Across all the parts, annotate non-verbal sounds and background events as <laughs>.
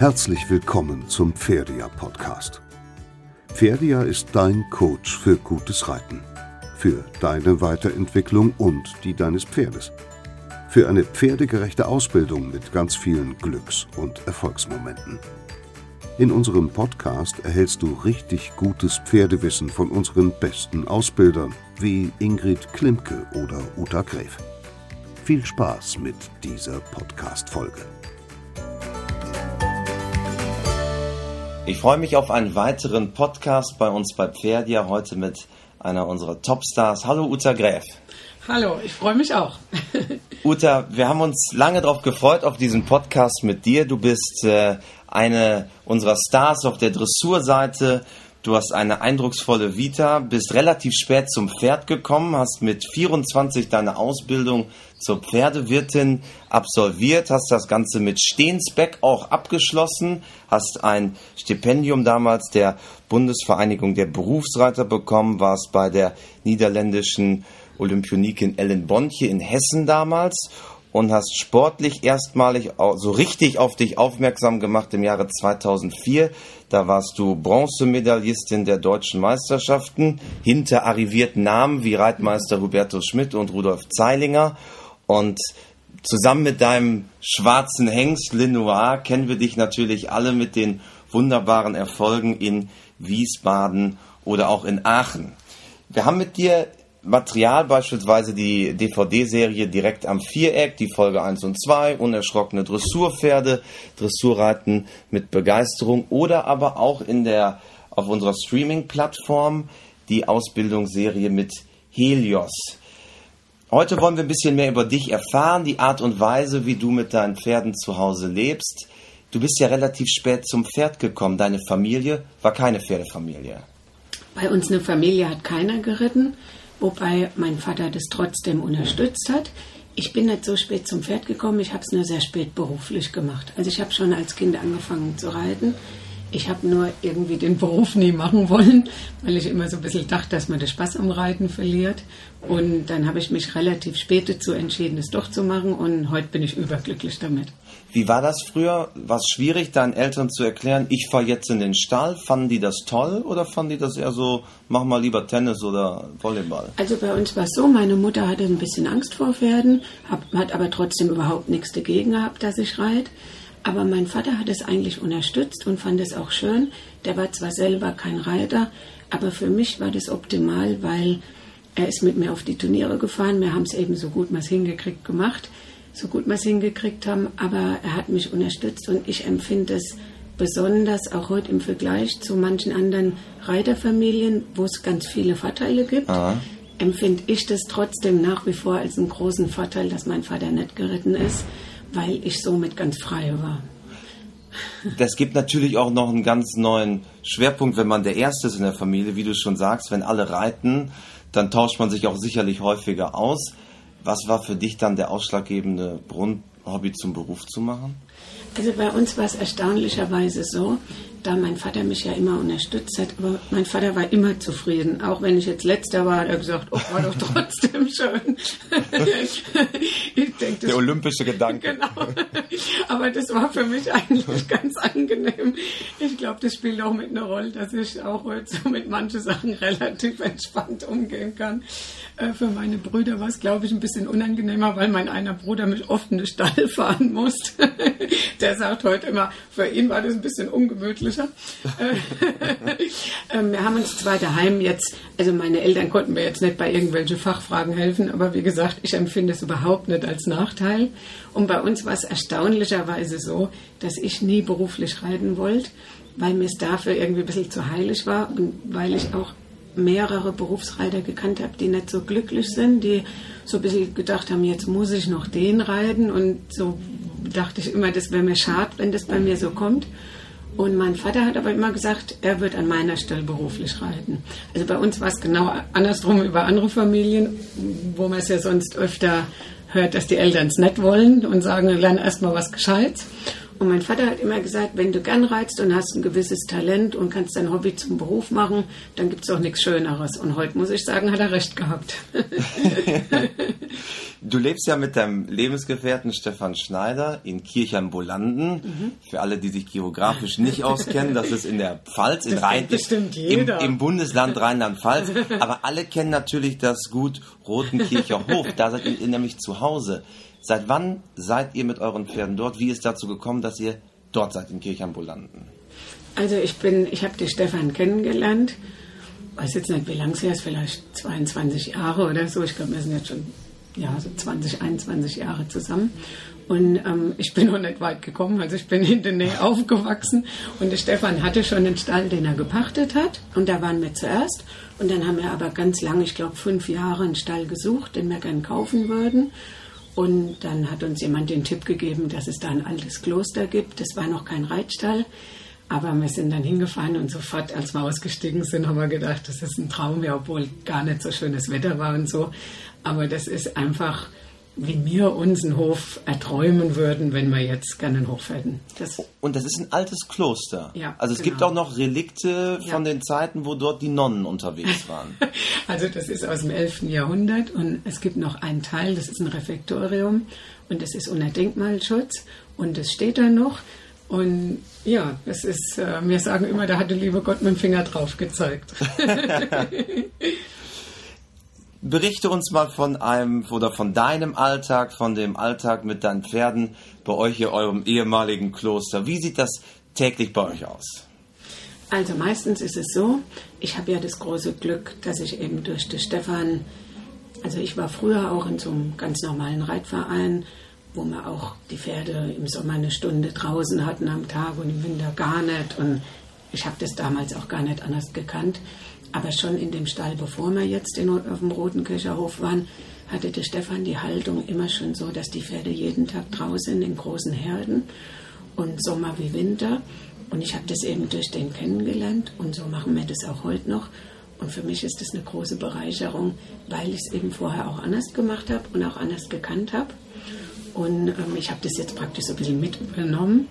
Herzlich willkommen zum Pferdia Podcast. Pferdia ist dein Coach für gutes Reiten, für deine Weiterentwicklung und die deines Pferdes, für eine pferdegerechte Ausbildung mit ganz vielen Glücks- und Erfolgsmomenten. In unserem Podcast erhältst du richtig gutes Pferdewissen von unseren besten Ausbildern wie Ingrid Klimke oder Uta Gräf. Viel Spaß mit dieser Podcast-Folge. Ich freue mich auf einen weiteren Podcast bei uns bei Pferdia, heute mit einer unserer Topstars. Hallo Uta Gräf. Hallo, ich freue mich auch. <laughs> Uta, wir haben uns lange darauf gefreut, auf diesen Podcast mit dir. Du bist äh, eine unserer Stars auf der Dressurseite. Du hast eine eindrucksvolle Vita, bist relativ spät zum Pferd gekommen, hast mit 24 deine Ausbildung zur Pferdewirtin absolviert, hast das Ganze mit Stehensbeck auch abgeschlossen, hast ein Stipendium damals der Bundesvereinigung der Berufsreiter bekommen, warst bei der niederländischen Olympionikin Ellen Bontje in Hessen damals und hast sportlich erstmalig so richtig auf dich aufmerksam gemacht im Jahre 2004. Da warst du Bronzemedaillistin der deutschen Meisterschaften hinter arrivierten Namen wie Reitmeister Hubertus Schmidt und Rudolf Zeilinger. Und zusammen mit deinem schwarzen Hengst Lenoir kennen wir dich natürlich alle mit den wunderbaren Erfolgen in Wiesbaden oder auch in Aachen. Wir haben mit dir Material, beispielsweise die DVD-Serie direkt am Viereck, die Folge 1 und 2, unerschrockene Dressurpferde, Dressurreiten mit Begeisterung oder aber auch in der, auf unserer Streaming-Plattform die Ausbildungsserie mit Helios. Heute wollen wir ein bisschen mehr über dich erfahren, die Art und Weise, wie du mit deinen Pferden zu Hause lebst. Du bist ja relativ spät zum Pferd gekommen. Deine Familie war keine Pferdefamilie. Bei uns eine Familie hat keiner geritten wobei mein Vater das trotzdem unterstützt hat. Ich bin nicht so spät zum Pferd gekommen, ich habe es nur sehr spät beruflich gemacht. Also ich habe schon als Kind angefangen zu reiten. Ich habe nur irgendwie den Beruf nie machen wollen, weil ich immer so ein bisschen dachte, dass man den Spaß am Reiten verliert. Und dann habe ich mich relativ spät dazu entschieden, es doch zu machen und heute bin ich überglücklich damit. Wie war das früher? War es schwierig, deinen Eltern zu erklären, ich fahre jetzt in den Stall? Fanden die das toll oder fanden die das eher so, mach mal lieber Tennis oder Volleyball? Also bei uns war es so, meine Mutter hatte ein bisschen Angst vor Pferden, hat aber trotzdem überhaupt nichts dagegen gehabt, dass ich reite. Aber mein Vater hat es eigentlich unterstützt und fand es auch schön. Der war zwar selber kein Reiter, aber für mich war das optimal, weil er ist mit mir auf die Turniere gefahren. Wir haben es eben so gut wir es hingekriegt gemacht, so gut wir es hingekriegt haben. Aber er hat mich unterstützt und ich empfinde es besonders auch heute im Vergleich zu manchen anderen Reiterfamilien, wo es ganz viele Vorteile gibt. Aha. Empfinde ich das trotzdem nach wie vor als einen großen Vorteil, dass mein Vater nicht geritten ist weil ich somit ganz frei war. Das gibt natürlich auch noch einen ganz neuen Schwerpunkt, wenn man der Erste ist in der Familie, wie du schon sagst, wenn alle reiten, dann tauscht man sich auch sicherlich häufiger aus. Was war für dich dann der ausschlaggebende Grund, Hobby zum Beruf zu machen? Also bei uns war es erstaunlicherweise so, da mein Vater mich ja immer unterstützt hat, aber mein Vater war immer zufrieden. Auch wenn ich jetzt letzter war, hat er gesagt, oh, war doch trotzdem <laughs> schön. ich denk, Der olympische Gedanke. <laughs> Genau. Aber das war für mich eigentlich ganz angenehm. Ich glaube, das spielt auch mit einer Rolle, dass ich auch heute so mit manchen Sachen relativ entspannt umgehen kann. Äh, für meine Brüder war es, glaube ich, ein bisschen unangenehmer, weil mein einer Bruder mich oft in den Stall fahren musste. <laughs> Der sagt heute immer, für ihn war das ein bisschen ungemütlicher. <laughs> Ähm, wir haben uns zwar daheim jetzt, also meine Eltern konnten mir jetzt nicht bei irgendwelchen Fachfragen helfen, aber wie gesagt, ich empfinde es überhaupt nicht als Nachteil. Und bei uns war es erstaunlicherweise so, dass ich nie beruflich reiten wollte, weil mir es dafür irgendwie ein bisschen zu heilig war und weil ich auch mehrere Berufsreiter gekannt habe, die nicht so glücklich sind, die so ein bisschen gedacht haben, jetzt muss ich noch den reiten und so dachte ich immer, das wäre mir schade, wenn das bei mir so kommt. Und mein Vater hat aber immer gesagt, er wird an meiner Stelle beruflich reiten. Also bei uns war es genau andersrum über andere Familien, wo man es ja sonst öfter hört, dass die Eltern es nicht wollen und sagen, lern erst mal was Gescheites. Und mein Vater hat immer gesagt, wenn du gern reizt und hast ein gewisses Talent und kannst dein Hobby zum Beruf machen, dann gibt es auch nichts Schöneres. Und heute muss ich sagen, hat er recht gehabt. <laughs> <laughs> Du lebst ja mit deinem Lebensgefährten Stefan Schneider in Kirchheim-Bolanden. Mhm. Für alle, die sich geografisch nicht auskennen, das ist in der Pfalz, in Rhein, im, im, Bundesland Rheinland-Pfalz. Aber alle kennen natürlich das Gut Rotenkircher Hof. Da seid ihr nämlich zu Hause. Seit wann seid ihr mit euren Pferden dort? Wie ist dazu gekommen, dass ihr dort seid in Kirchheim-Bolanden? Also ich bin, ich habe den Stefan kennengelernt. Weiß jetzt nicht, wie lange es her ist, vielleicht 22 Jahre oder so. Ich glaube, wir sind jetzt schon ja, so 20, 21 Jahre zusammen. Und ähm, ich bin noch nicht weit gekommen, also ich bin in der Nähe <laughs> aufgewachsen. Und der Stefan hatte schon einen Stall, den er gepachtet hat. Und da waren wir zuerst. Und dann haben wir aber ganz lange, ich glaube fünf Jahre, einen Stall gesucht, den wir gern kaufen würden. Und dann hat uns jemand den Tipp gegeben, dass es da ein altes Kloster gibt. Das war noch kein Reitstall. Aber wir sind dann hingefahren und sofort, als wir ausgestiegen sind, haben wir gedacht, das ist ein Traum, ja, obwohl gar nicht so schönes Wetter war und so. Aber das ist einfach, wie wir unseren Hof erträumen würden, wenn wir jetzt gerne einen Hof hätten. Das und das ist ein altes Kloster. Ja, also es genau. gibt auch noch Relikte von ja. den Zeiten, wo dort die Nonnen unterwegs <laughs> waren. also das ist aus dem 11. Jahrhundert und es gibt noch einen Teil, das ist ein Refektorium und das ist unter Denkmalschutz und das steht da noch. Und ja, es ist, äh, wir sagen immer, da hat der liebe Gott mit dem Finger drauf gezeigt. <laughs> <laughs> Berichte uns mal von einem oder von deinem Alltag, von dem Alltag mit deinen Pferden bei euch hier eurem ehemaligen Kloster. Wie sieht das täglich bei euch aus? Also meistens ist es so, ich habe ja das große Glück, dass ich eben durch den Stefan, also ich war früher auch in so einem ganz normalen Reitverein, wo wir auch die Pferde im Sommer eine Stunde draußen hatten am Tag und im Winter gar nicht. Und ich habe das damals auch gar nicht anders gekannt. Aber schon in dem Stall, bevor wir jetzt in, auf dem Roten Kircherhof waren, hatte der Stefan die Haltung immer schon so, dass die Pferde jeden Tag draußen in großen Herden und Sommer wie Winter. Und ich habe das eben durch den kennengelernt und so machen wir das auch heute noch. Und für mich ist das eine große Bereicherung, weil ich es eben vorher auch anders gemacht habe und auch anders gekannt habe. Und ähm, ich habe das jetzt praktisch so ein bisschen mit übernommen.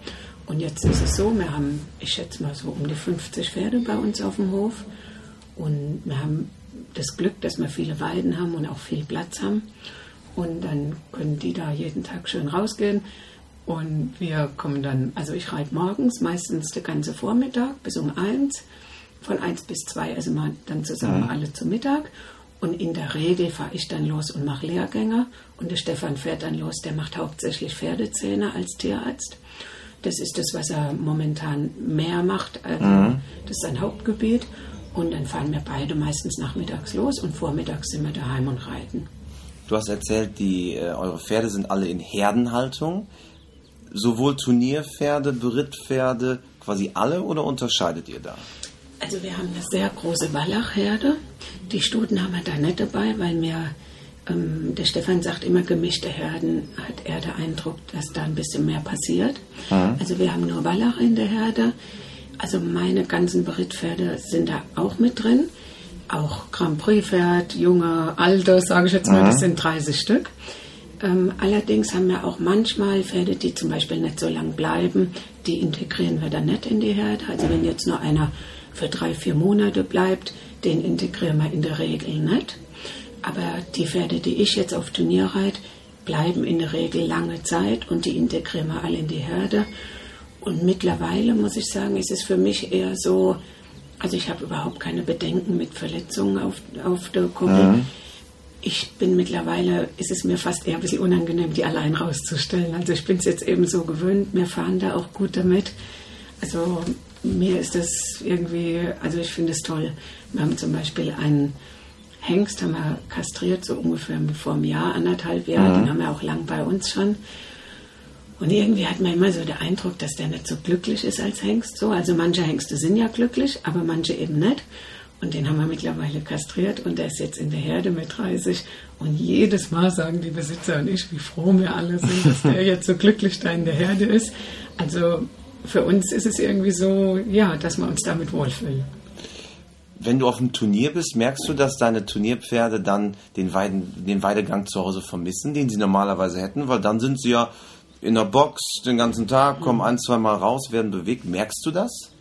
Und jetzt ist es so, wir haben, ich schätze mal so um die 50 Pferde bei uns auf dem Hof. Und wir haben das Glück, dass wir viele Weiden haben und auch viel Platz haben. Und dann können die da jeden Tag schön rausgehen. Und wir kommen dann, also ich reite morgens meistens den ganzen Vormittag bis um eins. Von eins bis zwei, also mal dann zusammen mhm. alle zum Mittag. Und in der Regel fahre ich dann los und mache Lehrgänge. Und der Stefan fährt dann los, der macht hauptsächlich Pferdezähne als Tierarzt. Das ist das, was er momentan mehr macht. Also mhm. Das ist sein Hauptgebiet. Und dann fahren wir beide meistens nachmittags los und vormittags sind wir daheim und reiten. Du hast erzählt, die, äh, eure Pferde sind alle in Herdenhaltung. Sowohl Turnierpferde, Berittpferde, quasi alle oder unterscheidet ihr da? Also wir haben eine sehr große Wallachherde. Die Stuten haben wir da nicht dabei, weil mir ähm, der Stefan sagt immer, gemischte Herden hat er den Eindruck, dass da ein bisschen mehr passiert. Mhm. Also wir haben nur Wallach in der Herde. Also meine ganzen Berittpferde sind da auch mit drin. Auch Grand Prix-Pferd, junge, alte, sage ich jetzt mal, mhm. das sind 30 Stück. Ähm, allerdings haben wir auch manchmal Pferde, die zum Beispiel nicht so lang bleiben, die integrieren wir dann nicht in die Herde. Also wenn jetzt nur einer für drei, vier Monate bleibt, den integrieren wir in der Regel nicht. Aber die Pferde, die ich jetzt auf Turnier reite, bleiben in der Regel lange Zeit und die integrieren wir alle in die Herde. Und mittlerweile muss ich sagen, ist es für mich eher so, also ich habe überhaupt keine Bedenken mit Verletzungen auf, auf der Kuppel. Mhm. Ich bin mittlerweile, ist es mir fast eher ein bisschen unangenehm, die allein rauszustellen. Also ich bin es jetzt eben so gewöhnt, wir fahren da auch gut damit. Also mir ist das irgendwie, also ich finde es toll. Wir haben zum Beispiel einen Hengst, haben wir kastriert, so ungefähr vor einem Jahr, anderthalb Jahre, mhm. den haben wir auch lang bei uns schon. Und irgendwie hat man immer so den Eindruck, dass der nicht so glücklich ist als Hengst. So. Also manche Hengste sind ja glücklich, aber manche eben nicht. Und den haben wir mittlerweile kastriert und der ist jetzt in der Herde mit 30. Und jedes Mal sagen die Besitzer und ich, wie froh wir alle sind, dass der jetzt so glücklich da in der Herde ist. Also für uns ist es irgendwie so, ja, dass wir uns damit wohlfühlen. Wenn du auf dem Turnier bist, merkst du, dass deine Turnierpferde dann den, Weiden, den Weidegang zu Hause vermissen, den sie normalerweise hätten? Weil dann sind sie ja in der Box den ganzen Tag, kommen ein, zwei Mal raus, werden bewegt. Merkst du das?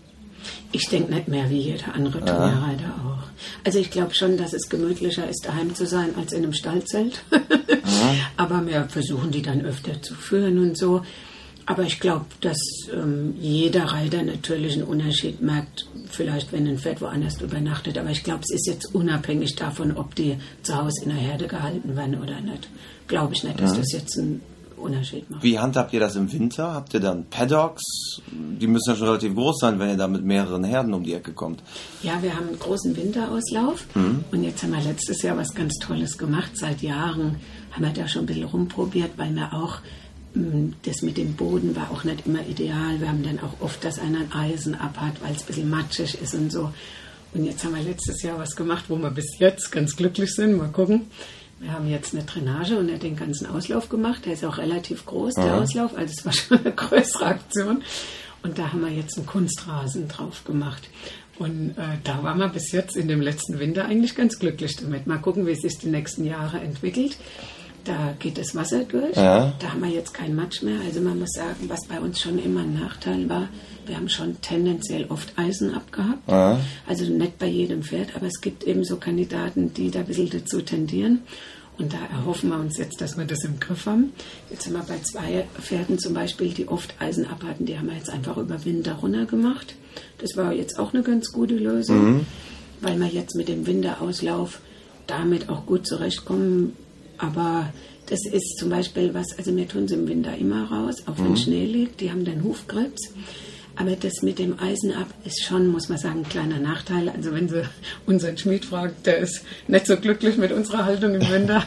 Ich denke nicht mehr wie jeder andere Turnierreiter auch. Also ich glaube schon, dass es gemütlicher ist, daheim zu sein, als in einem Stallzelt. <laughs> Aber wir versuchen die dann öfter zu führen und so. Aber ich glaube, dass ähm, jeder Reiter natürlich einen Unterschied merkt, vielleicht wenn ein Pferd woanders übernachtet. Aber ich glaube, es ist jetzt unabhängig davon, ob die zu Hause in der Herde gehalten werden oder nicht. Glaube ich nicht, dass das jetzt einen Unterschied macht. Wie handhabt ihr das im Winter? Habt ihr dann Paddocks? Die müssen ja schon relativ groß sein, wenn ihr da mit mehreren Herden um die Ecke kommt. Ja, wir haben einen großen Winterauslauf und jetzt haben wir letztes Jahr was ganz Tolles gemacht. Seit Jahren haben wir da schon ein bisschen rumprobiert, weil wir auch mh, das mit dem Boden war auch nicht immer ideal. Wir haben dann auch oft, dass einer ein Eisen abhat, weil es ein bisschen matschig ist und so. Und jetzt haben wir letztes Jahr was gemacht, wo wir bis jetzt ganz glücklich sind. Mal gucken. Wir haben jetzt eine Drainage und er hat den ganzen Auslauf gemacht. Der ist auch relativ groß, der Auslauf. Also es war schon eine größere Aktion. Und da haben wir jetzt einen Kunstrasen drauf gemacht. Und äh, da waren wir bis jetzt in dem letzten Winter eigentlich ganz glücklich damit. Mal gucken, wie es sich die nächsten Jahre entwickelt. Da geht das Wasser durch. Ja. Da haben wir jetzt keinen Matsch mehr. Also man muss sagen, was bei uns schon immer ein Nachteil war, wir haben schon tendenziell oft Eisen abgehabt. Also nicht bei jedem Pferd, aber es gibt eben so Kandidaten, die da ein bisschen dazu tendieren. Und da erhoffen wir uns jetzt, dass wir das im Griff haben. Jetzt haben wir bei zwei Pferden zum Beispiel, die oft Eisen abhatten, die haben wir jetzt einfach über Winter runter gemacht. Das war jetzt auch eine ganz gute Lösung, weil wir jetzt mit dem Winterauslauf damit auch gut zurechtkommen. Aber das ist zum Beispiel was, also wir tun sie im Winter immer raus, auch wenn Schnee liegt, die haben dann Hufkrebs. Aber das mit dem Eisen ab ist schon, muss man sagen, ein kleiner Nachteil. Also wenn Sie unseren Schmied fragt, der ist nicht so glücklich mit unserer Haltung im Winter.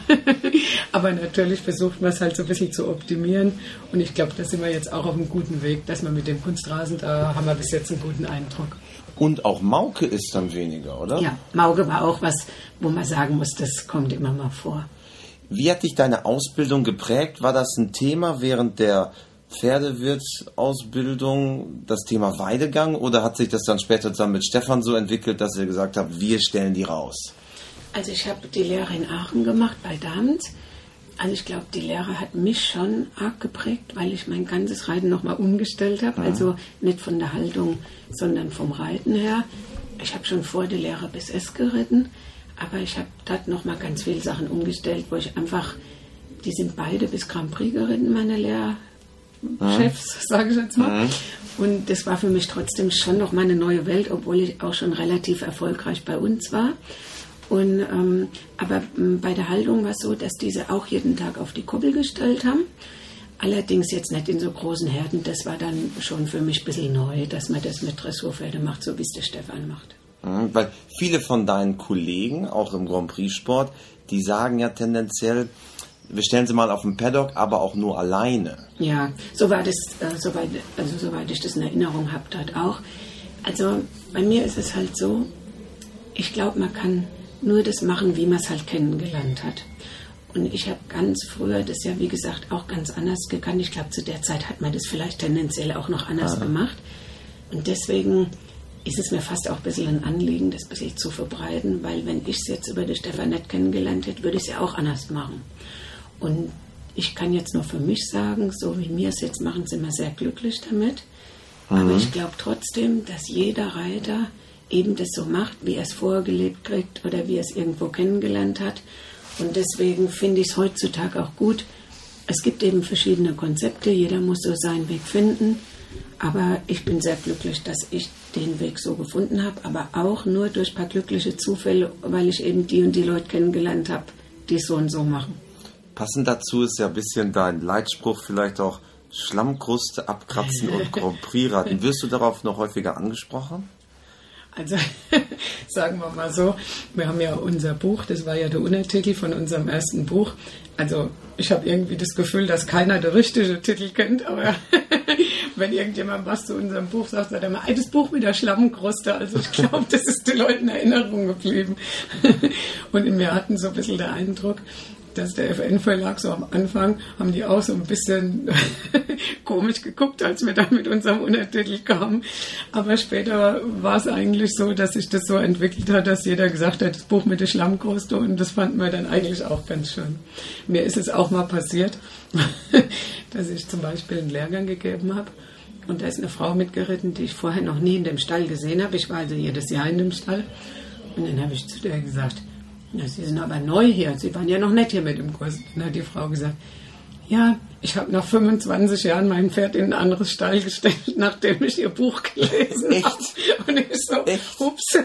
<laughs> Aber natürlich versucht man es halt so ein bisschen zu optimieren. Und ich glaube, da sind wir jetzt auch auf einem guten Weg, dass wir mit dem Kunstrasen, da haben wir bis jetzt einen guten Eindruck. Und auch Mauke ist dann weniger, oder? Ja, Mauge war auch was, wo man sagen muss, das kommt immer mal vor. Wie hat dich deine Ausbildung geprägt? War das ein Thema während der Pferdewirtsausbildung, das Thema Weidegang, oder hat sich das dann später zusammen mit Stefan so entwickelt, dass ihr gesagt habt, wir stellen die raus? Also ich habe die Lehre in Aachen gemacht bei Dahms. Also ich glaube, die Lehre hat mich schon arg geprägt, weil ich mein ganzes Reiten nochmal umgestellt habe. Also nicht von der Haltung, sondern vom Reiten her. Ich habe schon vor der Lehre bis S geritten, aber ich habe dort nochmal ganz viele Sachen umgestellt, wo ich einfach, die sind beide bis Grand Prix geritten, meine Lehrchefs, sage ich jetzt mal. Und das war für mich trotzdem schon noch mal eine neue Welt, obwohl ich auch schon relativ erfolgreich bei uns war. Und, ähm, aber ähm, bei der Haltung war es so, dass diese auch jeden Tag auf die Kuppel gestellt haben. Allerdings jetzt nicht in so großen Herden. Das war dann schon für mich ein bisschen neu, dass man das mit Dressurpferde macht, so wie es der Stefan macht. Mhm, Weil viele von deinen Kollegen, auch im Grand Prix-Sport, die sagen ja tendenziell, wir stellen sie mal auf den Paddock, aber auch nur alleine. Ja, so war das, äh, soweit, also soweit ich das in Erinnerung habe, dort auch. Also bei mir ist es halt so, ich glaube, man kann nur das machen, wie man es halt kennengelernt hat. Und ich habe ganz früher das ja, wie gesagt, auch ganz anders gekannt. Ich glaube, zu der Zeit hat man das vielleicht tendenziell auch noch anders gemacht. Und deswegen ist es mir fast auch ein bisschen ein Anliegen, das ein bisschen zu verbreiten, weil wenn ich es jetzt über die Stefan nicht kennengelernt hätte, würde ich es ja auch anders machen. Und ich kann jetzt nur für mich sagen, so wie wir es jetzt machen, sind wir sehr glücklich damit. Aber ich glaube trotzdem, dass jeder Reiter eben das so macht, wie er es vorgelebt kriegt oder wie er es irgendwo kennengelernt hat. Und deswegen finde ich es heutzutage auch gut. Es gibt eben verschiedene Konzepte, jeder muss so seinen Weg finden. Aber ich bin sehr glücklich, dass ich den Weg so gefunden habe, aber auch nur durch ein paar glückliche Zufälle, weil ich eben die und die Leute kennengelernt habe, die es so und so machen. Passend dazu ist ja ein bisschen dein Leitspruch vielleicht auch Schlammkruste abkratzen und <laughs> Grand Prix raten. Wirst du darauf noch häufiger angesprochen? Also <laughs> sagen wir mal so, wir haben ja unser Buch, das war ja der Untertitel von unserem ersten Buch. Also ich habe irgendwie das Gefühl, dass keiner der richtige Titel kennt, aber <laughs> wenn irgendjemand was zu unserem Buch sagt, sagt er "Ey, das Buch mit der Schlammkruste. Also ich glaube, das ist den Leuten in Erinnerung geblieben. <laughs> Und wir hatten so ein bisschen den Eindruck, dass der FN-Verlag so am Anfang haben die auch so ein bisschen <laughs> komisch geguckt, als wir da mit unserem Untertitel kamen. Aber später war es eigentlich so, dass sich das so entwickelt hat, dass jeder gesagt hat, das Buch mit der Schlammkruste und das fanden wir dann eigentlich auch ganz schön. Mir ist es auch mal passiert, <laughs> dass ich zum Beispiel einen Lehrgang gegeben habe Und da ist eine Frau mitgeritten, die ich vorher noch nie in dem Stall gesehen habe. Ich war also jedes Jahr in dem Stall. Und dann habe ich zu der gesagt, ja, Sie sind aber neu hier. Sie waren ja noch nicht hier mit dem Kurs. Dann hat die Frau gesagt, ja, ich habe nach 25 Jahren mein Pferd in ein anderes Stall gestellt, nachdem ich ihr Buch gelesen habe. Und ich so, Echt? ups. <laughs>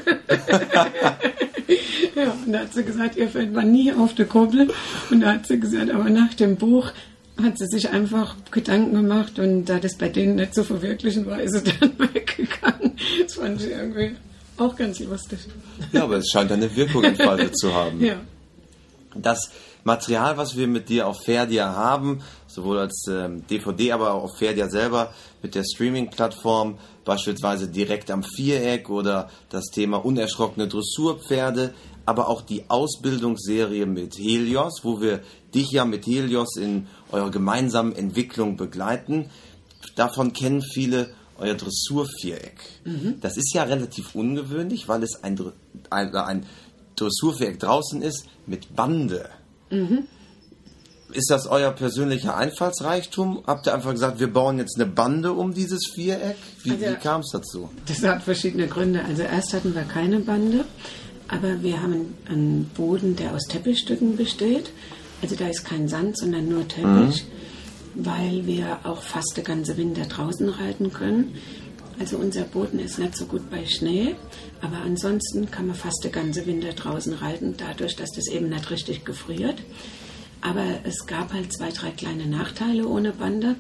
ja, und da hat sie gesagt, ihr Pferd war nie auf der Kuppel. Und da hat sie gesagt, aber nach dem Buch hat sie sich einfach Gedanken gemacht und da das bei denen nicht zu verwirklichen war, ist sie <laughs> dann weggegangen. Das fand ich irgendwie auch ganz lustig. Ja, aber es scheint eine Wirkung entfaltet <laughs> zu haben. Ja. Das Material, was wir mit dir auf Ferdia haben, sowohl als ähm, DVD, aber auch auf Ferdia selber mit der Streaming-Plattform, beispielsweise direkt am Viereck oder das Thema unerschrockene Dressurpferde, aber auch die Ausbildungsserie mit Helios, wo wir dich ja mit Helios in eurer gemeinsamen Entwicklung begleiten. Davon kennen viele euer Dressurviereck. Mhm. Das ist ja relativ ungewöhnlich, weil es ein, ein, ein Dressurviereck draußen ist mit Bande. Mhm. Ist das euer persönlicher Einfallsreichtum? Habt ihr einfach gesagt, wir bauen jetzt eine Bande um dieses Viereck? Wie, also, wie kam es dazu? Das hat verschiedene Gründe. Also erst hatten wir keine Bande, aber wir haben einen Boden, der aus Teppichstücken besteht. Also da ist kein Sand, sondern nur Teppich, mhm. weil wir auch fast den ganzen Winter draußen reiten können. Also unser Boden ist nicht so gut bei Schnee, aber ansonsten kann man fast den ganzen Winter draußen reiten, dadurch, dass das eben nicht richtig gefriert. Aber es gab halt zwei, drei kleine Nachteile ohne Bande.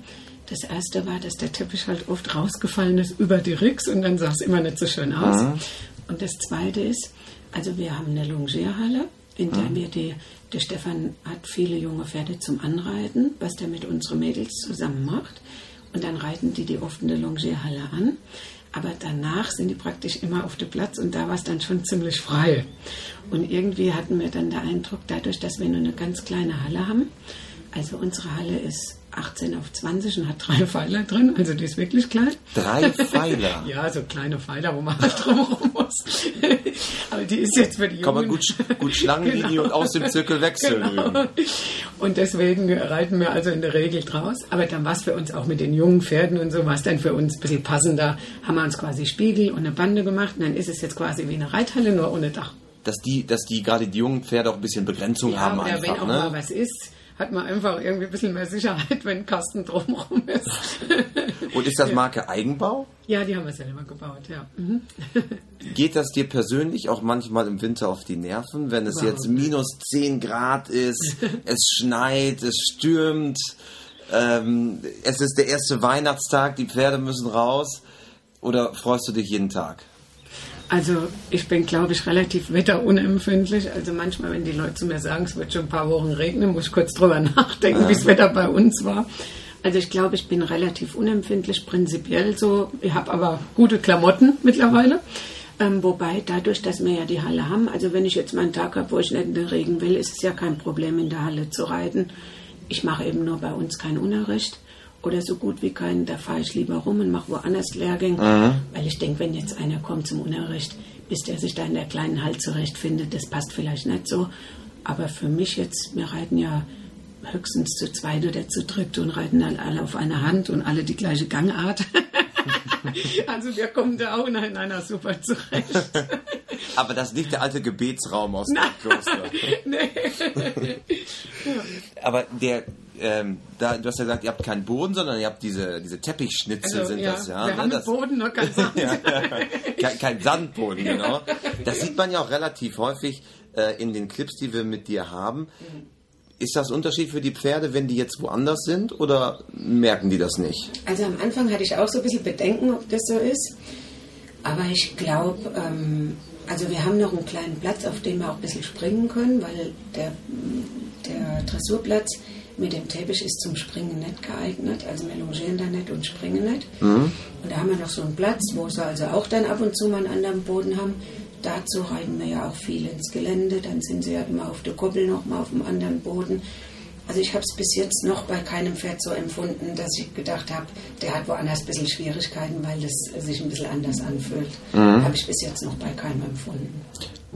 Das erste war, dass der Teppich halt oft rausgefallen ist über die Ricks und dann sah es immer nicht so schön aus. Mhm. Und das zweite ist, also wir haben eine Longierhalle, in der mhm. wir die, der Stefan hat viele junge Pferde zum Anreiten, was der mit unseren Mädels zusammen macht. Und dann reiten die die offene Longierhalle an. Aber danach sind die praktisch immer auf dem Platz und da war es dann schon ziemlich frei. Und irgendwie hatten wir dann den Eindruck, dadurch, dass wir nur eine ganz kleine Halle haben, also unsere Halle ist 18 auf 20 und hat drei <laughs> Pfeiler drin, also die ist wirklich klein. Drei Pfeiler? <laughs> ja, so kleine Pfeiler, wo man halt <laughs> drumherum muss. Aber die ist jetzt für die Jungen... Kann man gut, gut Schlangenlinie genau. und aus dem Zirkel wechseln. Genau. Und deswegen reiten wir also in der Regel draus. Aber dann war es für uns auch mit den jungen Pferden und so, war es dann für uns ein bisschen passender. Haben wir uns quasi Spiegel und eine Bande gemacht und dann ist es jetzt quasi wie eine Reithalle, nur ohne Dach. Dass die, dass die gerade die jungen Pferde auch ein bisschen Begrenzung ja, haben oder einfach. wenn auch ne? mal was ist hat man einfach irgendwie ein bisschen mehr Sicherheit, wenn ein Kasten drumherum ist. Und ist das Marke Eigenbau? Ja, die haben wir selber gebaut, ja. Mhm. Geht das dir persönlich auch manchmal im Winter auf die Nerven, wenn es jetzt minus 10 Grad ist, <laughs> es schneit, es stürmt, ähm, es ist der erste Weihnachtstag, die Pferde müssen raus? Oder freust du dich jeden Tag? Also ich bin, glaube ich, relativ wetterunempfindlich. Also manchmal, wenn die Leute zu mir sagen, es wird schon ein paar Wochen regnen, muss ich kurz drüber <laughs> nachdenken, ja. wie das Wetter bei uns war. Also ich glaube, ich bin relativ unempfindlich, prinzipiell so. Ich habe aber gute Klamotten mittlerweile. Ähm, wobei dadurch, dass wir ja die Halle haben, also wenn ich jetzt mal einen Tag habe, wo ich nicht in den Regen will, ist es ja kein Problem, in der Halle zu reiten. Ich mache eben nur bei uns keinen Unterricht oder so gut wie keinen, da fahre ich lieber rum und mache woanders Lehrgänge, mhm. weil ich denke, wenn jetzt einer kommt zum Unterricht, bis der sich da in der kleinen Halt zurechtfindet, das passt vielleicht nicht so. Aber für mich jetzt, wir reiten ja höchstens zu zweit oder zu dritt und reiten dann alle auf einer Hand und alle die gleiche Gangart. <laughs> also wir kommen da auch in einer super zurecht. <laughs> Aber das ist nicht der alte Gebetsraum aus dem Kloster. <laughs> nee. Aber der, ähm, da, du hast ja gesagt, ihr habt keinen Boden, sondern ihr habt diese, diese Teppichschnitzel also, sind ja, das, ja. Wir ne? haben das, Boden, nur kein <laughs> Sand. ja, kein, kein, Sandboden, genau. Das sieht man ja auch relativ häufig äh, in den Clips, die wir mit dir haben. Ist das Unterschied für die Pferde, wenn die jetzt woanders sind oder merken die das nicht? Also am Anfang hatte ich auch so ein bisschen Bedenken, ob das so ist. Aber ich glaube, ähm, also wir haben noch einen kleinen Platz, auf dem wir auch ein bisschen springen können, weil der, der Dressurplatz mit dem Teppich ist zum Springen nicht geeignet. Also wir longieren da nicht und springen nicht. Mhm. Und da haben wir noch so einen Platz, wo sie also auch dann ab und zu mal einen anderen Boden haben. Dazu reiten wir ja auch viel ins Gelände. Dann sind sie ja immer auf der Koppel noch mal auf dem anderen Boden. Also ich habe es bis jetzt noch bei keinem Pferd so empfunden, dass ich gedacht habe, der hat woanders ein bisschen Schwierigkeiten, weil es sich ein bisschen anders anfühlt. Mhm. Habe ich bis jetzt noch bei keinem empfunden.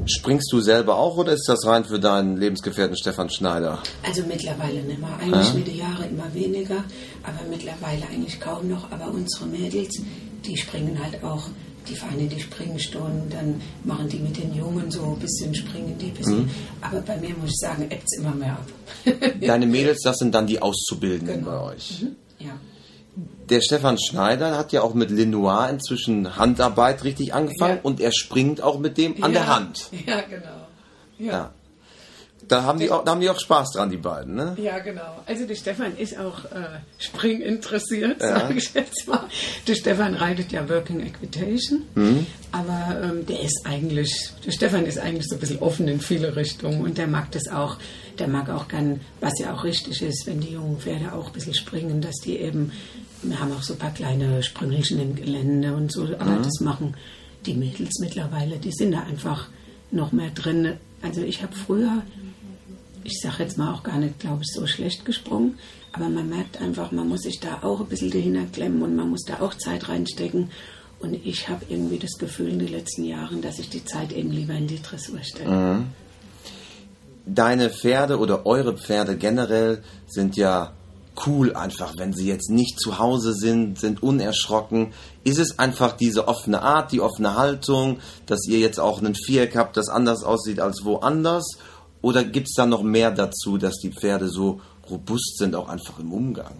Springst du selber auch oder ist das rein für deinen Lebensgefährten Stefan Schneider? Also mittlerweile nicht mehr. Eigentlich ja. mit den Jahren immer weniger, aber mittlerweile eigentlich kaum noch. Aber unsere Mädels, die springen halt auch die in die Springstunden, dann machen die mit den Jungen so ein bisschen springen die bisschen. Mhm. Aber bei mir muss ich sagen, ebbt es immer mehr ab. <laughs> Deine Mädels, das sind dann die Auszubildenden genau. bei euch. Mhm. Ja. Der Stefan Schneider hat ja auch mit Lenoir inzwischen Handarbeit richtig angefangen ja. und er springt auch mit dem an ja. der Hand. <laughs> Ja, genau. ja. Da haben, die auch, da haben die auch Spaß dran, die beiden, ne? Ja, genau. Also der Stefan ist auch äh, Spring interessiert, ja. sage ich jetzt mal. Der Stefan reitet ja Working Equitation, mhm. aber ähm, der ist eigentlich, der Stefan ist eigentlich so ein bisschen offen in viele Richtungen und der mag das auch, der mag auch gern, was ja auch richtig ist, wenn die jungen Pferde auch ein bisschen springen, dass die eben, wir haben auch so ein paar kleine Sprüngelchen im Gelände und so, aber mhm. das machen die Mädels mittlerweile, die sind da einfach noch mehr drin. Also ich habe früher ich sage jetzt mal auch gar nicht, glaube ich, so schlecht gesprungen. Aber man merkt einfach, man muss sich da auch ein bisschen dahinter klemmen und man muss da auch Zeit reinstecken. Und ich habe irgendwie das Gefühl in den letzten Jahren, dass ich die Zeit eben lieber in die Dressur stecke. Mhm. Deine Pferde oder eure Pferde generell sind ja cool einfach, wenn sie jetzt nicht zu Hause sind, sind unerschrocken. Ist es einfach diese offene Art, die offene Haltung, dass ihr jetzt auch einen Viereck habt, das anders aussieht als woanders? Oder gibt es da noch mehr dazu, dass die Pferde so robust sind, auch einfach im Umgang?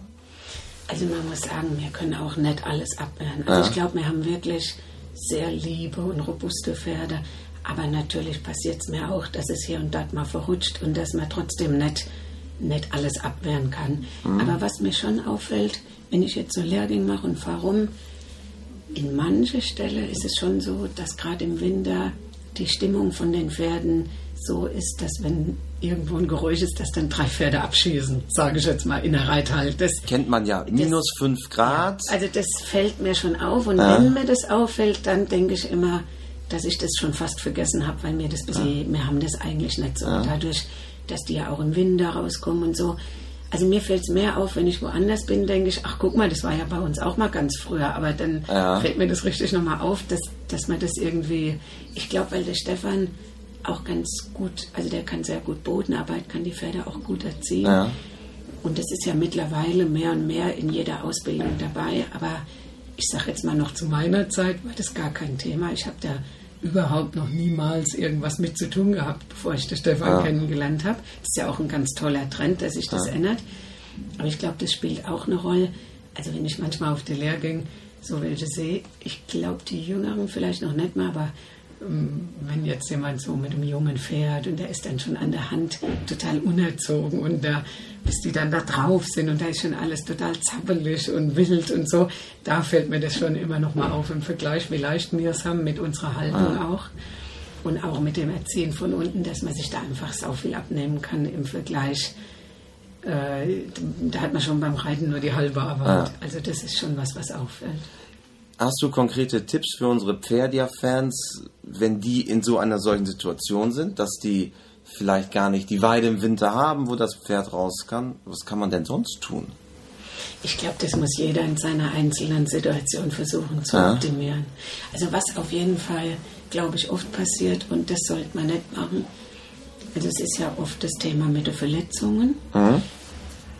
Also man muss sagen, wir können auch nicht alles abwehren. Also ja. ich glaube, wir haben wirklich sehr liebe und robuste Pferde. Aber natürlich passiert es mir auch, dass es hier und dort mal verrutscht und dass man trotzdem nicht, nicht alles abwehren kann. Mhm. Aber was mir schon auffällt, wenn ich jetzt so Lehrgang mache und fahre rum, in manche Stelle ist es schon so, dass gerade im Winter die Stimmung von den Pferden so ist, dass wenn irgendwo ein Geräusch ist, dass dann drei Pferde abschießen, sage ich jetzt mal in der Reithalt. Das kennt man ja, minus das, fünf Grad. Ja, also das fällt mir schon auf und ja. wenn mir das auffällt, dann denke ich immer, dass ich das schon fast vergessen habe, weil mir das bisschen, ja. wir haben das eigentlich nicht so. Dadurch, dass die ja auch im Winter rauskommen und so. Also mir fällt es mehr auf, wenn ich woanders bin, denke ich, ach guck mal, das war ja bei uns auch mal ganz früher, aber dann fällt mir das richtig nochmal auf, dass, dass man das irgendwie, ich glaube, weil der Stefan auch ganz gut, also der kann sehr gut Bodenarbeit, kann die Pferde auch gut erziehen. Ja. Und das ist ja mittlerweile mehr und mehr in jeder Ausbildung dabei. Aber ich sage jetzt mal noch zu meiner Zeit war das gar kein Thema. Ich habe da überhaupt noch niemals irgendwas mit zu tun gehabt, bevor ich den Stefan ja. kennengelernt habe. Das ist ja auch ein ganz toller Trend, dass sich das ja. ändert. Aber ich glaube, das spielt auch eine Rolle. Also wenn ich manchmal auf die Lehrgänge so welche sehe, ich glaube, die Jüngeren vielleicht noch nicht mal, aber wenn jetzt jemand so mit einem Jungen fährt und der ist dann schon an der Hand total unerzogen und da, bis die dann da drauf sind und da ist schon alles total zappelig und wild und so, da fällt mir das schon immer noch mal auf im Vergleich, wie leicht wir es haben mit unserer Haltung ah. auch und auch mit dem Erziehen von unten, dass man sich da einfach so viel abnehmen kann im Vergleich. Äh, da hat man schon beim Reiten nur die halbe Arbeit. Ah. Also das ist schon was, was auffällt. Hast du konkrete Tipps für unsere Pferdia-Fans, wenn die in so einer solchen Situation sind, dass die vielleicht gar nicht die Weide im Winter haben, wo das Pferd raus kann? Was kann man denn sonst tun? Ich glaube, das muss jeder in seiner einzelnen Situation versuchen zu ja. optimieren. Also was auf jeden Fall, glaube ich, oft passiert und das sollte man nicht machen. Also es ist ja oft das Thema mit den Verletzungen. Mhm.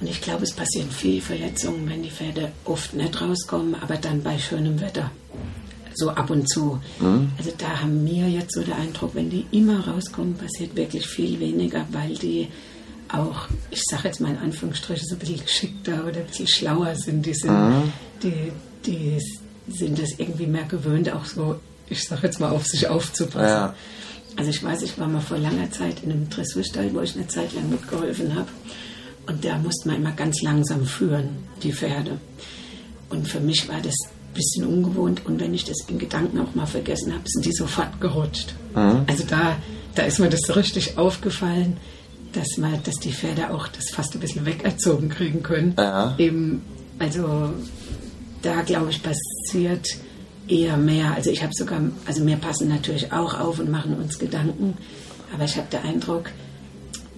Und ich glaube, es passieren viele Verletzungen, wenn die Pferde oft nicht rauskommen, aber dann bei schönem Wetter. So ab und zu. Mhm. Also da haben wir jetzt so den Eindruck, wenn die immer rauskommen, passiert wirklich viel weniger, weil die auch, ich sage jetzt mal in Anführungsstrichen, so ein bisschen geschickter oder ein bisschen schlauer sind. Die sind, mhm. die, die sind das irgendwie mehr gewöhnt, auch so, ich sage jetzt mal, auf sich aufzupassen. Ja. Also ich weiß, ich war mal vor langer Zeit in einem Dressurstall, wo ich eine Zeit lang mitgeholfen habe. Und da musste man immer ganz langsam führen, die Pferde. Und für mich war das ein bisschen ungewohnt. Und wenn ich das in Gedanken auch mal vergessen habe, sind die sofort gerutscht. Mhm. Also da, da ist mir das so richtig aufgefallen, dass, man, dass die Pferde auch das fast ein bisschen wegerzogen kriegen können. Ja. Eben, also da glaube ich passiert eher mehr. Also ich habe sogar, also wir passen natürlich auch auf und machen uns Gedanken. Aber ich habe den Eindruck,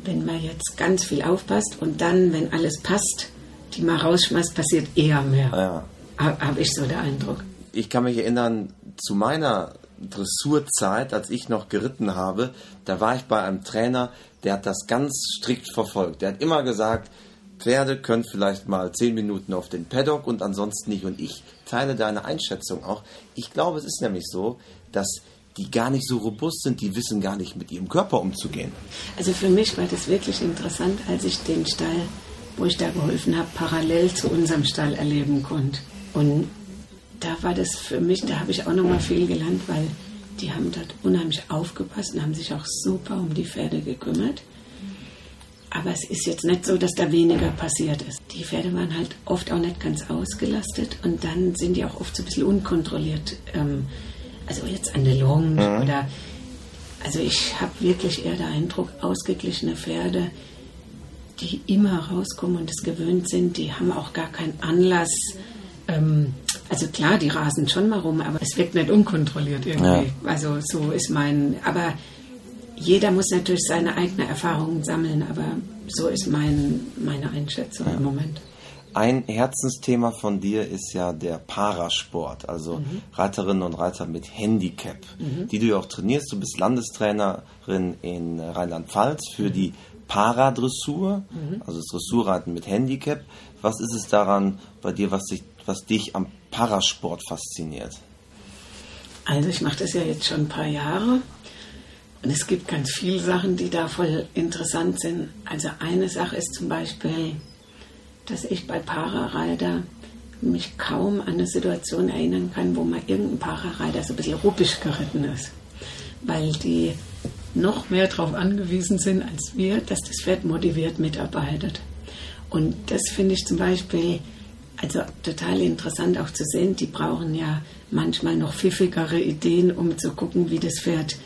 wenn man jetzt ganz viel aufpasst und dann, wenn alles passt, die mal rausschmeißt, passiert eher mehr. Ja. Habe ich so den Eindruck. Ich kann mich erinnern, zu meiner Dressurzeit, als ich noch geritten habe, da war ich bei einem Trainer, der hat das ganz strikt verfolgt. Der hat immer gesagt, Pferde können vielleicht mal zehn Minuten auf den Paddock und ansonsten nicht. Und ich teile deine Einschätzung auch. Ich glaube, es ist nämlich so, dass die gar nicht so robust sind, die wissen gar nicht mit ihrem Körper umzugehen. Also für mich war das wirklich interessant, als ich den Stall, wo ich da geholfen habe, parallel zu unserem Stall erleben konnte. Und da war das für mich, da habe ich auch noch mal viel gelernt, weil die haben dort unheimlich aufgepasst und haben sich auch super um die Pferde gekümmert. Aber es ist jetzt nicht so, dass da weniger passiert ist. Die Pferde waren halt oft auch nicht ganz ausgelastet und dann sind die auch oft so ein bisschen unkontrolliert. Ähm, also jetzt an der Longe mhm. oder. Also ich habe wirklich eher den Eindruck, ausgeglichene Pferde, die immer rauskommen und es gewöhnt sind, die haben auch gar keinen Anlass. Ähm, also klar, die rasen schon mal rum, aber es wirkt nicht unkontrolliert irgendwie. Ja. Also so ist mein. Aber jeder muss natürlich seine eigenen Erfahrungen sammeln, aber so ist mein, meine Einschätzung ja. im Moment. Ein Herzensthema von dir ist ja der Parasport, also mhm. Reiterinnen und Reiter mit Handicap, mhm. die du ja auch trainierst. Du bist Landestrainerin in Rheinland-Pfalz für mhm. die Paradressur, mhm. also das Dressurreiten mit Handicap. Was ist es daran bei dir, was dich, was dich am Parasport fasziniert? Also ich mache das ja jetzt schon ein paar Jahre und es gibt ganz viele Sachen, die da voll interessant sind. Also eine Sache ist zum Beispiel, dass ich bei Parareiter mich kaum an eine Situation erinnern kann, wo mal irgendein Parareiter so ein bisschen ruppig geritten ist. Weil die noch mehr darauf angewiesen sind als wir, dass das Pferd motiviert mitarbeitet. Und das finde ich zum Beispiel also total interessant auch zu sehen. Die brauchen ja manchmal noch pfiffigere Ideen, um zu gucken, wie das Pferd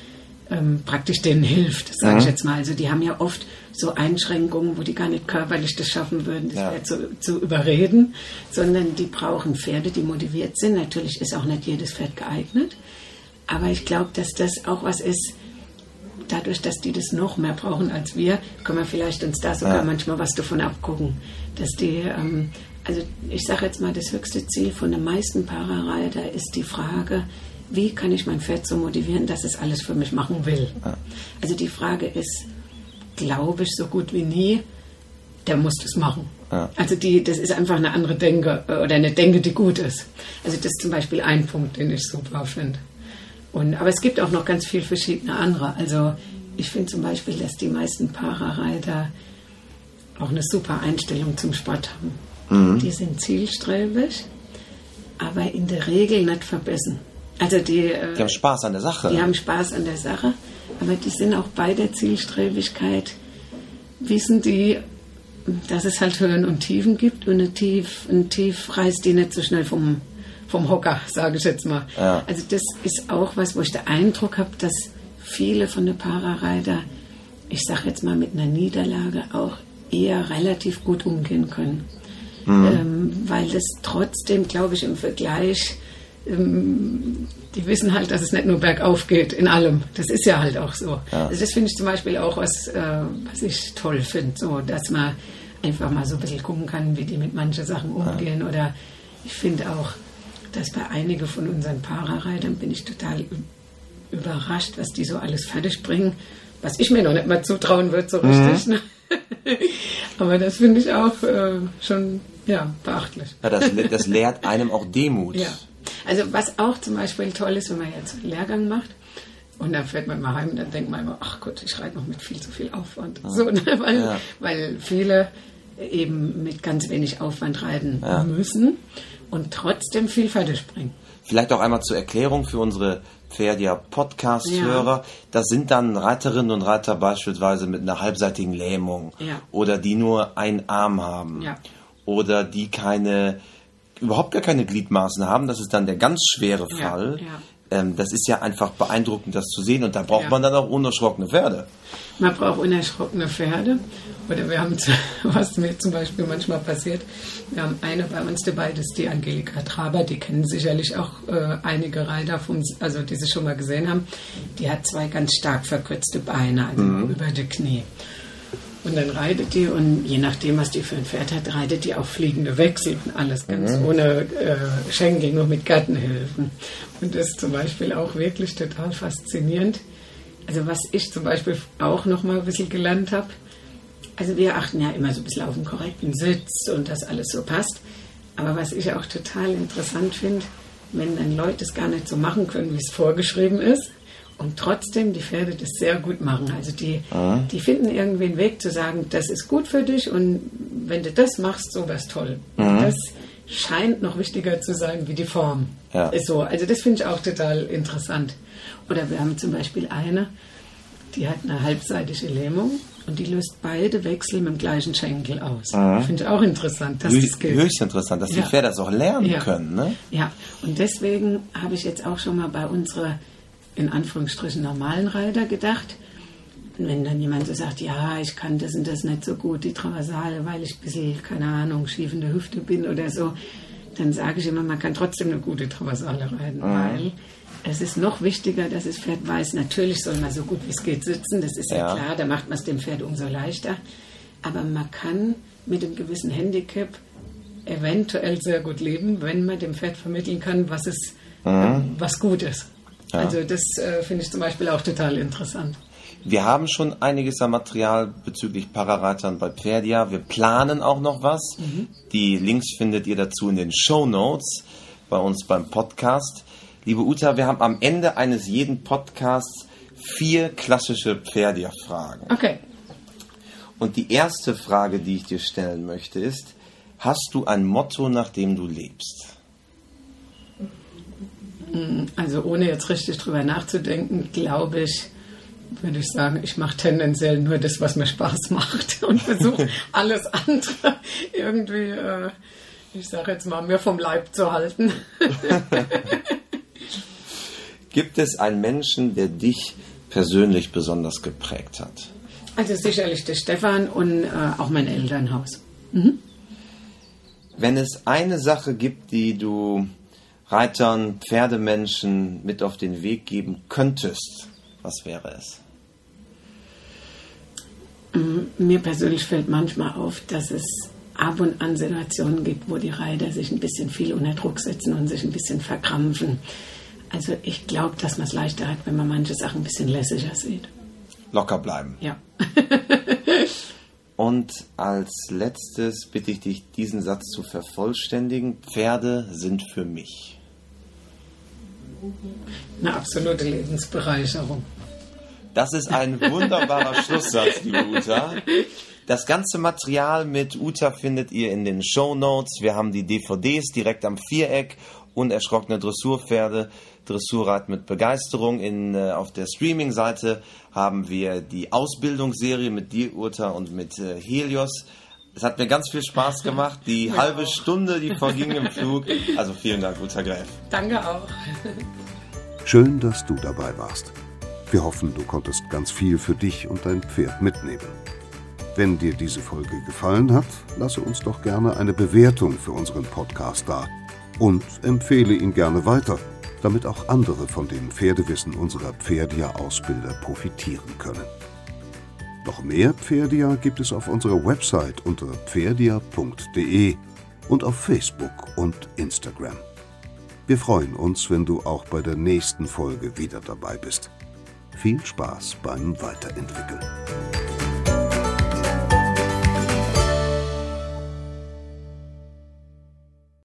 ähm, praktisch denen hilft, sage mhm. ich jetzt mal. Also die haben ja oft so Einschränkungen, wo die gar nicht körperlich das schaffen würden, das ja. Pferd zu, zu überreden, sondern die brauchen Pferde, die motiviert sind. Natürlich ist auch nicht jedes Pferd geeignet, aber ich glaube, dass das auch was ist, dadurch, dass die das noch mehr brauchen als wir, können wir vielleicht uns da sogar ja. manchmal was davon abgucken, dass die ähm, also ich sage jetzt mal, das höchste Ziel von den meisten Parareiter ist die Frage, wie kann ich mein Pferd so motivieren, dass es alles für mich machen will. Ja. Also die Frage ist, glaube ich so gut wie nie, der muss das machen. Ja. Also die, das ist einfach eine andere Denke äh, oder eine Denke, die gut ist. Also das ist zum Beispiel ein Punkt, den ich super finde. Und, aber es gibt auch noch ganz viele verschiedene andere. Also ich finde zum Beispiel, dass die meisten Parareiter auch eine super Einstellung zum Sport haben. Mhm. Die sind zielstrebig, aber in der Regel nicht verbissen. Also die, äh, die haben Spaß an der Sache. Die haben Spaß an der Sache, aber die sind auch bei der Zielstrebigkeit, wissen die, dass es halt Höhen und Tiefen gibt und ein Tief, ein Tief reißt die nicht so schnell vom, vom Hocker, sage ich jetzt mal. Ja. Also das ist auch was, wo ich den Eindruck habe, dass viele von den Parareiter, ich sage jetzt mal mit einer Niederlage auch eher relativ gut umgehen können. Mhm. Ähm, weil das trotzdem, glaube ich, im Vergleich die wissen halt, dass es nicht nur bergauf geht in allem. Das ist ja halt auch so. Ja. Also das finde ich zum Beispiel auch was, äh, was ich toll finde, so dass man einfach mal so ein bisschen gucken kann, wie die mit manchen Sachen umgehen. Ja. Oder ich finde auch, dass bei einigen von unseren Parareitern bin ich total überrascht, was die so alles fertig bringen, was ich mir noch nicht mal zutrauen würde, so richtig. Mhm. Ne? <laughs> Aber das finde ich auch äh, schon ja, beachtlich. Ja, das, das lehrt einem auch Demut. Ja. Also was auch zum Beispiel toll ist, wenn man jetzt einen Lehrgang macht und dann fährt man mal heim, dann denkt man immer, ach Gott, ich reite noch mit viel zu viel Aufwand. Ja. So, ne? weil, ja. weil viele eben mit ganz wenig Aufwand reiten ja. müssen und trotzdem viel fertig bringen. Vielleicht auch einmal zur Erklärung für unsere Pferdia Podcast-Hörer. Das sind dann Reiterinnen und Reiter beispielsweise mit einer halbseitigen Lähmung oder die nur einen Arm haben oder die keine überhaupt gar keine Gliedmaßen haben, das ist dann der ganz schwere Fall. Ja, ja. Ähm, das ist ja einfach beeindruckend, das zu sehen. Und da braucht ja. man dann auch unerschrockene Pferde. Man braucht unerschrockene Pferde. Oder wir haben, <laughs> was mir zum Beispiel manchmal passiert, wir haben eine bei uns dabei, das ist die Angelika Traber, die kennen sicherlich auch äh, einige Reiter, vom, also die sie schon mal gesehen haben. Die hat zwei ganz stark verkürzte Beine, also mhm. über die Knie. Und dann reitet die und je nachdem, was die für ein Pferd hat, reitet die auch fliegende Wechsel und alles ganz mhm. ohne äh, Schenkel, nur mit Gattenhilfen. Und das ist zum Beispiel auch wirklich total faszinierend. Also was ich zum Beispiel auch noch mal ein bisschen gelernt habe, also wir achten ja immer so ein bisschen auf den korrekten Sitz und dass alles so passt. Aber was ich auch total interessant finde, wenn dann Leute es gar nicht so machen können, wie es vorgeschrieben ist, und trotzdem die Pferde das sehr gut machen. Also die, mhm. die finden irgendwie einen Weg zu sagen, das ist gut für dich und wenn du das machst, so was toll. Mhm. Das scheint noch wichtiger zu sein wie die Form. Ja. Ist so. Also das finde ich auch total interessant. Oder wir haben zum Beispiel eine, die hat eine halbseitige Lähmung und die löst beide Wechsel mit dem gleichen Schenkel aus. Mhm. Finde ich auch interessant, dass Höchst, das geht. Höchst interessant, dass ja. die Pferde das auch lernen ja. können. Ne? Ja, und deswegen habe ich jetzt auch schon mal bei unserer in Anführungsstrichen normalen Reiter gedacht. Und wenn dann jemand so sagt, ja, ich kann das und das nicht so gut, die Traversale, weil ich ein bisschen, keine Ahnung, schief in der Hüfte bin oder so, dann sage ich immer, man kann trotzdem eine gute Traversale reiten, mhm. weil es ist noch wichtiger, dass das Pferd weiß, natürlich soll man so gut wie es geht sitzen, das ist ja, ja klar, da macht man es dem Pferd umso leichter. Aber man kann mit einem gewissen Handicap eventuell sehr gut leben, wenn man dem Pferd vermitteln kann, was es, mhm. was gut ist. Ja. Also das äh, finde ich zum Beispiel auch total interessant. Wir haben schon einiges an Material bezüglich Parareitern bei Pferdia. Wir planen auch noch was. Mhm. Die Links findet ihr dazu in den Show Notes bei uns beim Podcast. Liebe Uta, wir haben am Ende eines jeden Podcasts vier klassische Pferdia-Fragen. Okay. Und die erste Frage, die ich dir stellen möchte, ist: Hast du ein Motto, nach dem du lebst? Also ohne jetzt richtig drüber nachzudenken, glaube ich, würde ich sagen, ich mache tendenziell nur das, was mir Spaß macht <laughs> und versuche <laughs> alles andere irgendwie, äh, ich sage jetzt mal, mir vom Leib zu halten. <laughs> Gibt es einen Menschen, der dich persönlich besonders geprägt hat? Also sicherlich der Stefan und äh, auch mein Elternhaus. Mhm. Wenn es eine Sache gibt, die du Reitern, Pferdemenschen mit auf den Weg geben könntest, was wäre es? Mir persönlich fällt manchmal auf, dass es ab und an Situationen gibt, wo die Reiter sich ein bisschen viel unter Druck setzen und sich ein bisschen verkrampfen. Also ich glaube, dass man es leichter hat, wenn man manche Sachen ein bisschen lässiger sieht. Locker bleiben. Ja. <laughs> und als letztes bitte ich dich, diesen Satz zu vervollständigen. Pferde sind für mich. Eine absolute Lebensbereicherung. Das ist ein wunderbarer <laughs> Schlusssatz, liebe Uta. Das ganze Material mit Uta findet ihr in den Show Notes. Wir haben die DVDs direkt am Viereck, unerschrockene Dressurpferde, Dressurrad mit Begeisterung. In, äh, auf der Streaming-Seite haben wir die Ausbildungsserie mit dir, Uta, und mit äh, Helios. Es hat mir ganz viel Spaß gemacht. Die halbe Stunde, die verging im Flug. Also vielen Dank, Uta Greif. Danke auch. Schön, dass du dabei warst. Wir hoffen, du konntest ganz viel für dich und dein Pferd mitnehmen. Wenn dir diese Folge gefallen hat, lasse uns doch gerne eine Bewertung für unseren Podcast da und empfehle ihn gerne weiter, damit auch andere von dem Pferdewissen unserer Pferdia-Ausbilder profitieren können. Noch mehr Pferdia gibt es auf unserer Website unter pferdia.de und auf Facebook und Instagram. Wir freuen uns, wenn du auch bei der nächsten Folge wieder dabei bist. Viel Spaß beim Weiterentwickeln.